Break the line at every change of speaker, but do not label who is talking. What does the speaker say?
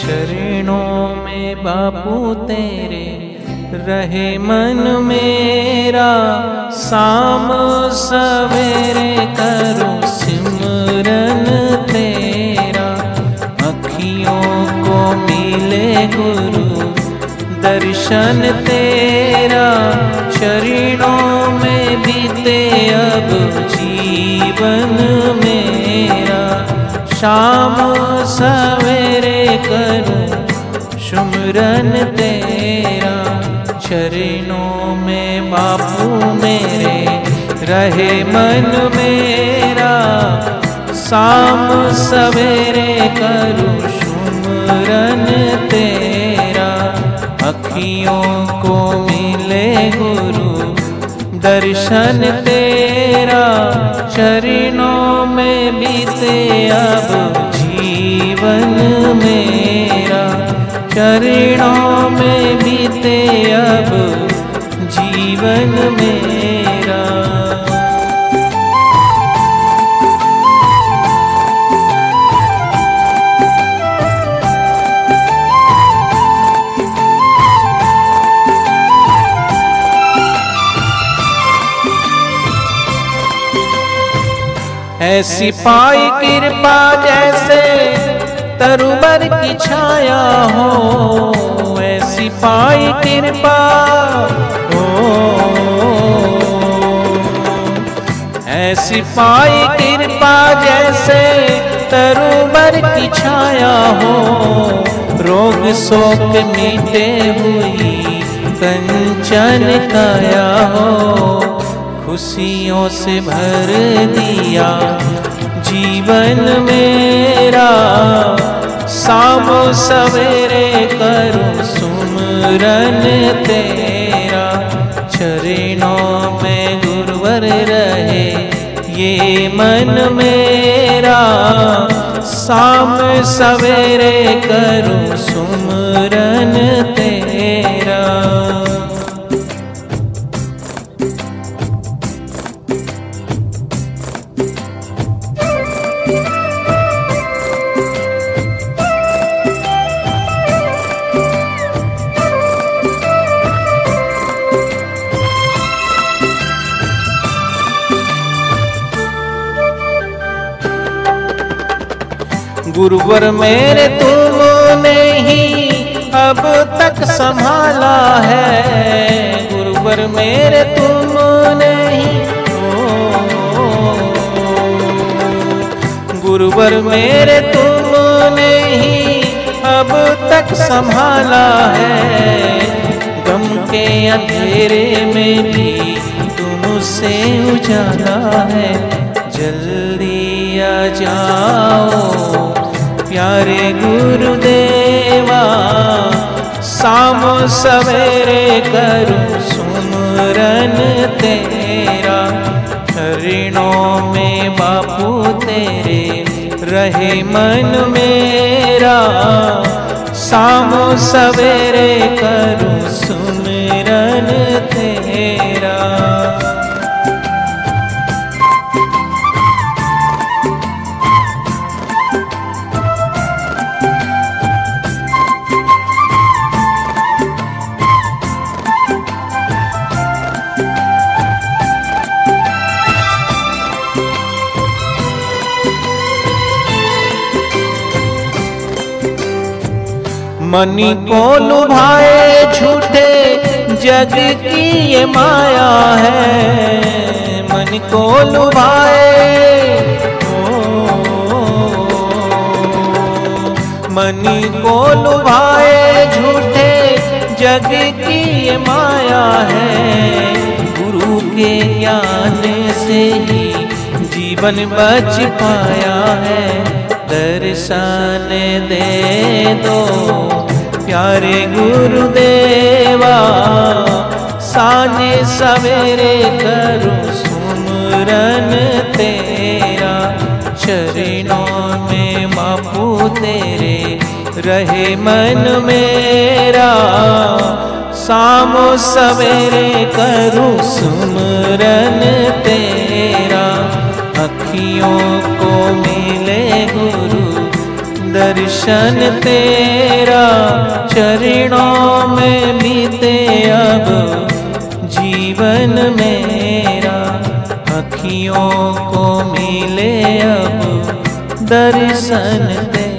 चरणों में बापू तेरे रहे मन मेरा, शाम सवेरे करो सिमरन तेरा। अखियों को मिले गुरु दर्शन तेरा, चरणों में बीते अब जीवन मेरा। शाम सवेरे करूँ, सुमरन तेरा चरणों में बापू मेरे, रहे मन मेरा, शाम सवेरे करूँ सुमरन तेरा। अखियों को मिले गुरु, दर्शन तेरा, चरणों में बीते अब जीवन चरणों में बीते अब जीवन मेरा। ऐसी पाई कृपा जैसे तरुबर की छाया हो, ऐसी पाई कृपा हो। ऐसी पाई कृपा जैसे तरुबर की छाया हो। रोग शोक मिटे हुई कंचन काया हो। खुशियों से भर दिया जीवन मेरा। शाम सवेरे करूँ सुमरन तेरा। चरणों में गुरुवर रहे, ये मन मेरा। शाम सवेरे करूँ सुमरन गुरुवर मेरे तुमने ही अब तक संभाला है। गुरुवर मेरे तुमने ही गुरुवर मेरे तुमने ही अब तक संभाला है। गम के अंधेरे में भी तुमसे उजाला है। जल्दी आ जाओ। प्यारे गुरुदेवा शाम सवेरे करूँ सुमरन तेरा। चरणों में बापू तेरे रहे मन मेरा। शाम सवेरे करूँ सुमरन तेरा। मनी को लुभाए झूठे जग की ये माया है। मन को लुभाए मनी को लुभाए झूठे जग की ये माया है। गुरु के ज्ञान से ही जीवन बच पाया। दर्शन दे दो, प्यारे गुरुदेवा, साने सवेरे करूँ सुमरन तेरा, चरणों में बापू तेरे, रहे मन मेरा। शाम सवेरे करूँ सुमरन तेरा, अखियों को मिले गुरु दर्शन तेरा चरणों में बीते अब। जीवन मेरा अखियों को मिले अब। दर्शन तेरा